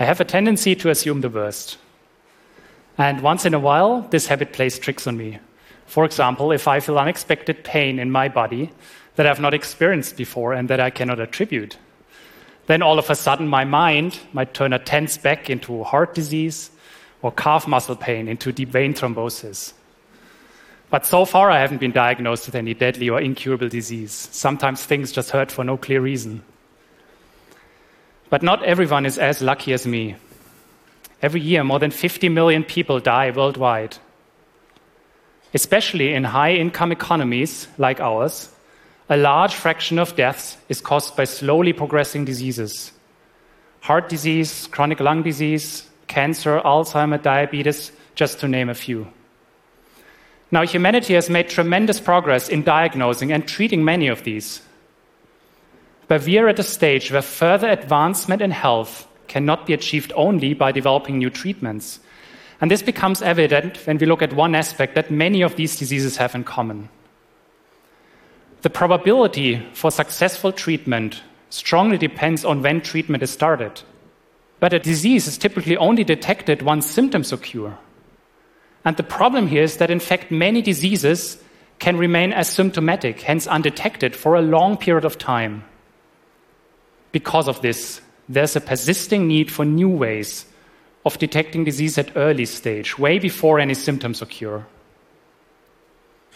I have a tendency to assume the worst. And once in a while, this habit plays tricks on me. For example, if I feel unexpected pain in my body that I've not experienced before and that I cannot attribute, then all of a sudden my mind might turn a tense back into heart disease or calf muscle pain into deep vein thrombosis. But so far, I haven't been diagnosed with any deadly or incurable disease. Sometimes things just hurt for no clear reason. But not everyone is as lucky as me. Every year, more than 50 million people die worldwide. Especially in high income economies like ours, a large fraction of deaths is caused by slowly progressing diseases heart disease, chronic lung disease, cancer, Alzheimer, diabetes, just to name a few. Now, humanity has made tremendous progress in diagnosing and treating many of these. But we are at a stage where further advancement in health cannot be achieved only by developing new treatments. And this becomes evident when we look at one aspect that many of these diseases have in common. The probability for successful treatment strongly depends on when treatment is started. But a disease is typically only detected once symptoms occur. And the problem here is that, in fact, many diseases can remain asymptomatic, hence undetected, for a long period of time. Because of this, there's a persisting need for new ways of detecting disease at early stage, way before any symptoms occur.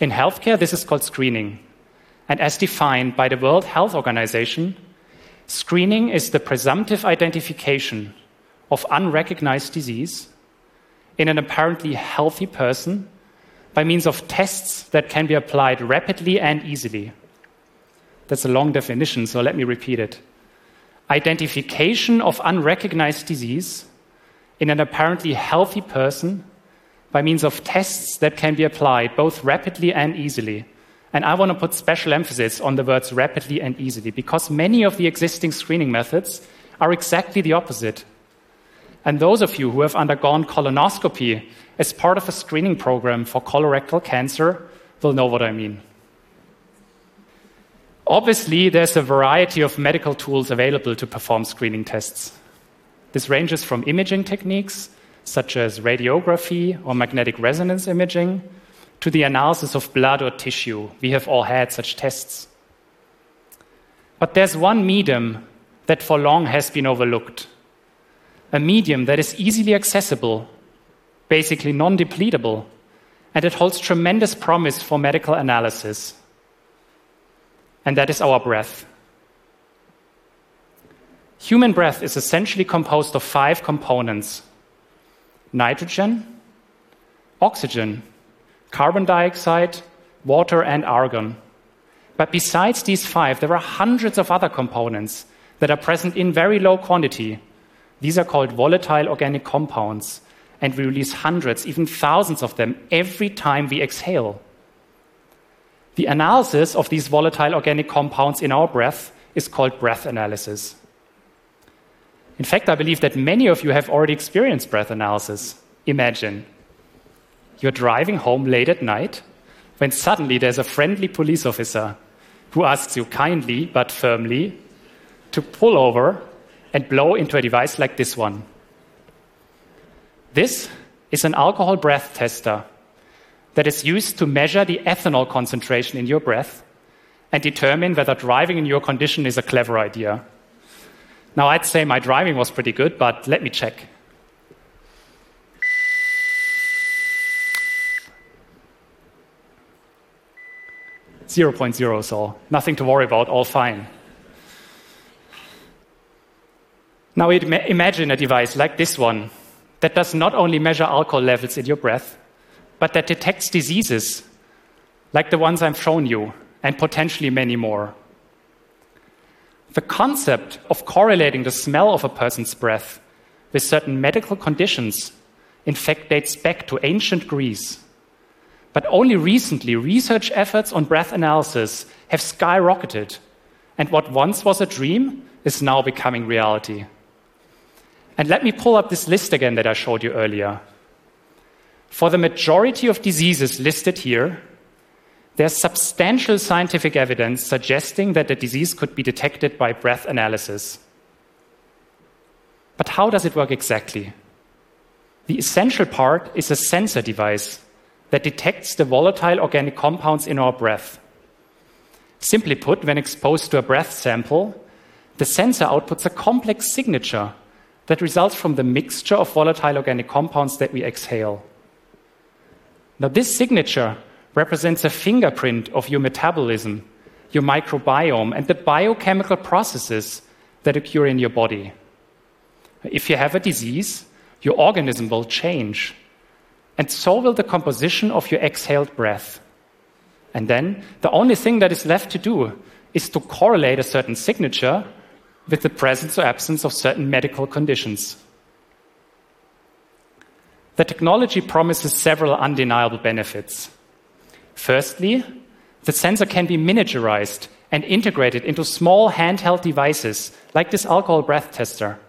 In healthcare, this is called screening. And as defined by the World Health Organization, screening is the presumptive identification of unrecognized disease in an apparently healthy person by means of tests that can be applied rapidly and easily. That's a long definition, so let me repeat it. Identification of unrecognized disease in an apparently healthy person by means of tests that can be applied both rapidly and easily. And I want to put special emphasis on the words rapidly and easily because many of the existing screening methods are exactly the opposite. And those of you who have undergone colonoscopy as part of a screening program for colorectal cancer will know what I mean. Obviously, there's a variety of medical tools available to perform screening tests. This ranges from imaging techniques, such as radiography or magnetic resonance imaging, to the analysis of blood or tissue. We have all had such tests. But there's one medium that for long has been overlooked a medium that is easily accessible, basically non depletable, and it holds tremendous promise for medical analysis. And that is our breath. Human breath is essentially composed of five components nitrogen, oxygen, carbon dioxide, water, and argon. But besides these five, there are hundreds of other components that are present in very low quantity these are called volatile organic compounds, and we release hundreds, even thousands of them every time we exhale. The analysis of these volatile organic compounds in our breath is called breath analysis. In fact, I believe that many of you have already experienced breath analysis. Imagine you're driving home late at night when suddenly there's a friendly police officer who asks you kindly but firmly to pull over and blow into a device like this one. This is an alcohol breath tester that is used to measure the ethanol concentration in your breath and determine whether driving in your condition is a clever idea. Now, I'd say my driving was pretty good, but let me check. Zero point zero, so nothing to worry about, all fine. Now imagine a device like this one that does not only measure alcohol levels in your breath, but that detects diseases like the ones I've shown you, and potentially many more. The concept of correlating the smell of a person's breath with certain medical conditions, in fact, dates back to ancient Greece. But only recently, research efforts on breath analysis have skyrocketed, and what once was a dream is now becoming reality. And let me pull up this list again that I showed you earlier. For the majority of diseases listed here, there's substantial scientific evidence suggesting that the disease could be detected by breath analysis. But how does it work exactly? The essential part is a sensor device that detects the volatile organic compounds in our breath. Simply put, when exposed to a breath sample, the sensor outputs a complex signature that results from the mixture of volatile organic compounds that we exhale. Now, this signature represents a fingerprint of your metabolism, your microbiome, and the biochemical processes that occur in your body. If you have a disease, your organism will change, and so will the composition of your exhaled breath. And then the only thing that is left to do is to correlate a certain signature with the presence or absence of certain medical conditions. The technology promises several undeniable benefits. Firstly, the sensor can be miniaturized and integrated into small handheld devices like this alcohol breath tester.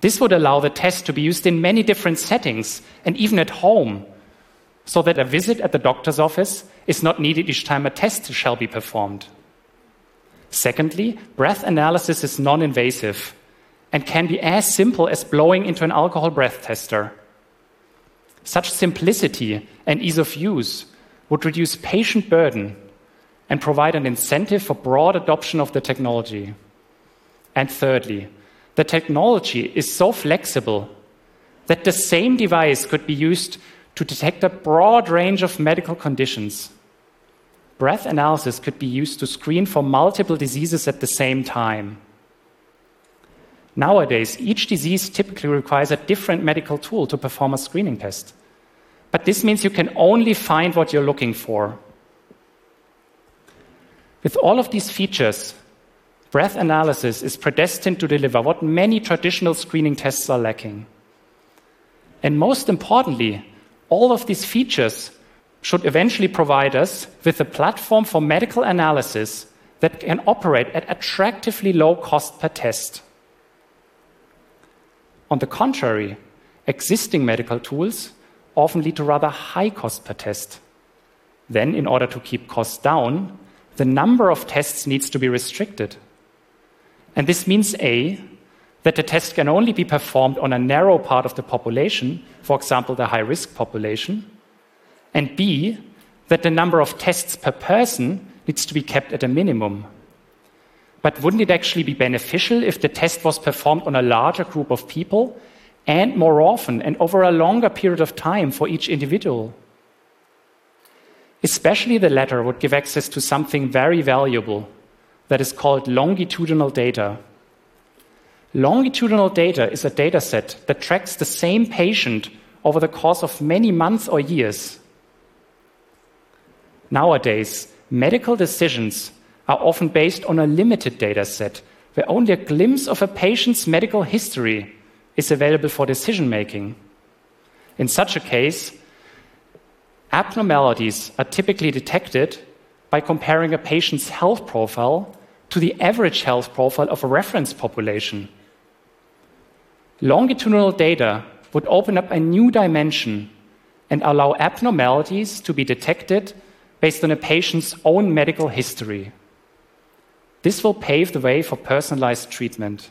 This would allow the test to be used in many different settings and even at home, so that a visit at the doctor's office is not needed each time a test shall be performed. Secondly, breath analysis is non invasive and can be as simple as blowing into an alcohol breath tester. Such simplicity and ease of use would reduce patient burden and provide an incentive for broad adoption of the technology. And thirdly, the technology is so flexible that the same device could be used to detect a broad range of medical conditions breath analysis could be used to screen for multiple diseases at the same time. Nowadays, each disease typically requires a different medical tool to perform a screening test. But this means you can only find what you're looking for. With all of these features, breath analysis is predestined to deliver what many traditional screening tests are lacking. And most importantly, all of these features should eventually provide us with a platform for medical analysis that can operate at attractively low cost per test. On the contrary, existing medical tools often lead to rather high cost per test. Then, in order to keep costs down, the number of tests needs to be restricted. And this means A, that the test can only be performed on a narrow part of the population, for example, the high risk population, and B, that the number of tests per person needs to be kept at a minimum. But wouldn't it actually be beneficial if the test was performed on a larger group of people and more often and over a longer period of time for each individual? Especially the latter would give access to something very valuable that is called longitudinal data. Longitudinal data is a data set that tracks the same patient over the course of many months or years. Nowadays, medical decisions are often based on a limited data set where only a glimpse of a patient's medical history is available for decision making. In such a case, abnormalities are typically detected by comparing a patient's health profile to the average health profile of a reference population. Longitudinal data would open up a new dimension and allow abnormalities to be detected based on a patient's own medical history. This will pave the way for personalized treatment.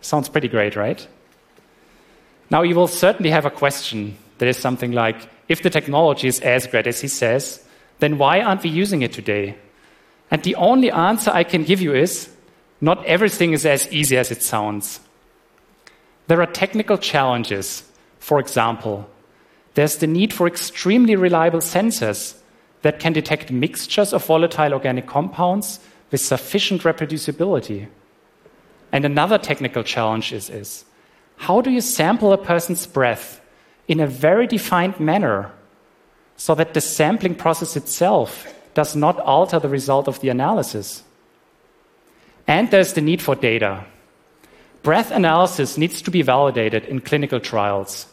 Sounds pretty great, right? Now, you will certainly have a question that is something like if the technology is as great as he says, then why aren't we using it today? And the only answer I can give you is not everything is as easy as it sounds. There are technical challenges. For example, there's the need for extremely reliable sensors that can detect mixtures of volatile organic compounds with sufficient reproducibility. And another technical challenge is, is how do you sample a person's breath in a very defined manner so that the sampling process itself does not alter the result of the analysis? And there's the need for data. Breath analysis needs to be validated in clinical trials,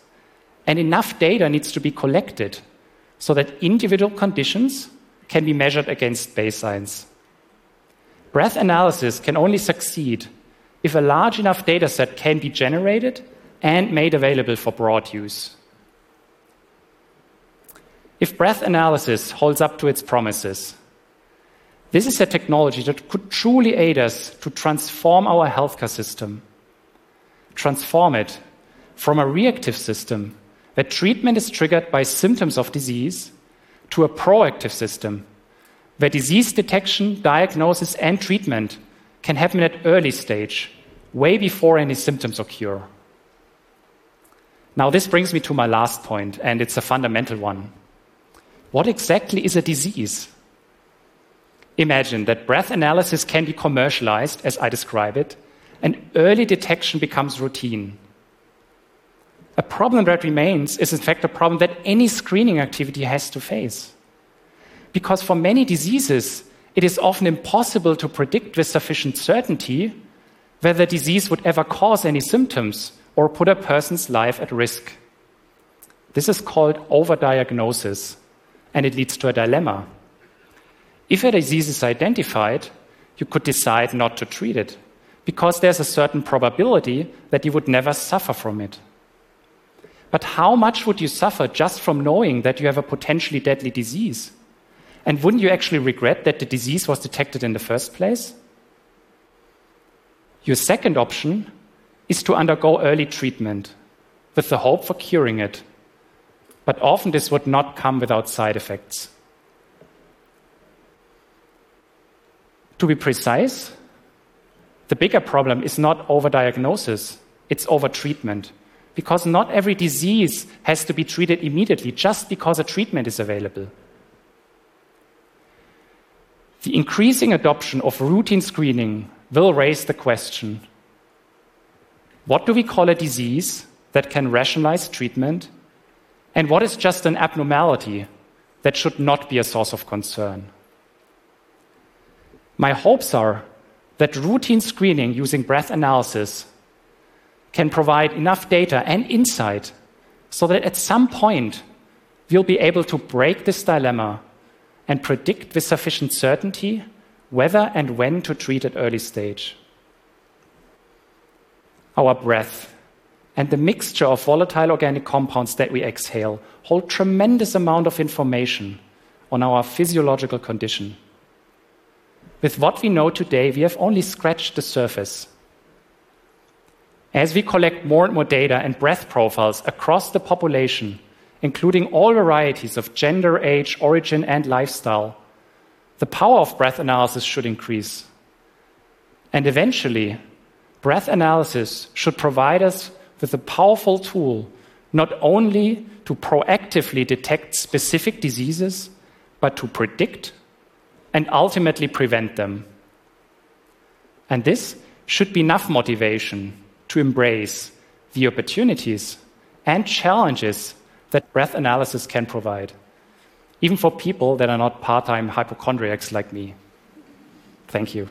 and enough data needs to be collected so that individual conditions can be measured against baselines. Breath analysis can only succeed if a large enough data set can be generated and made available for broad use. If breath analysis holds up to its promises, this is a technology that could truly aid us to transform our healthcare system. transform it from a reactive system where treatment is triggered by symptoms of disease to a proactive system where disease detection, diagnosis, and treatment can happen at early stage, way before any symptoms occur. Now, this brings me to my last point, and it's a fundamental one. What exactly is a disease? Imagine that breath analysis can be commercialized, as I describe it, and early detection becomes routine. A problem that remains is, in fact, a problem that any screening activity has to face. Because for many diseases, it is often impossible to predict with sufficient certainty whether disease would ever cause any symptoms or put a person's life at risk. This is called overdiagnosis, and it leads to a dilemma. If a disease is identified, you could decide not to treat it because there's a certain probability that you would never suffer from it. But how much would you suffer just from knowing that you have a potentially deadly disease? And wouldn't you actually regret that the disease was detected in the first place? Your second option is to undergo early treatment with the hope for curing it. But often this would not come without side effects. To be precise, the bigger problem is not overdiagnosis, it's overtreatment. Because not every disease has to be treated immediately just because a treatment is available. The increasing adoption of routine screening will raise the question what do we call a disease that can rationalize treatment? And what is just an abnormality that should not be a source of concern? My hopes are that routine screening using breath analysis can provide enough data and insight so that at some point we'll be able to break this dilemma and predict with sufficient certainty whether and when to treat at early stage. Our breath and the mixture of volatile organic compounds that we exhale hold tremendous amount of information on our physiological condition. With what we know today, we have only scratched the surface. As we collect more and more data and breath profiles across the population, including all varieties of gender, age, origin, and lifestyle, the power of breath analysis should increase. And eventually, breath analysis should provide us with a powerful tool not only to proactively detect specific diseases, but to predict and ultimately prevent them. And this should be enough motivation to embrace the opportunities and challenges that breath analysis can provide, even for people that are not part time hypochondriacs like me. Thank you.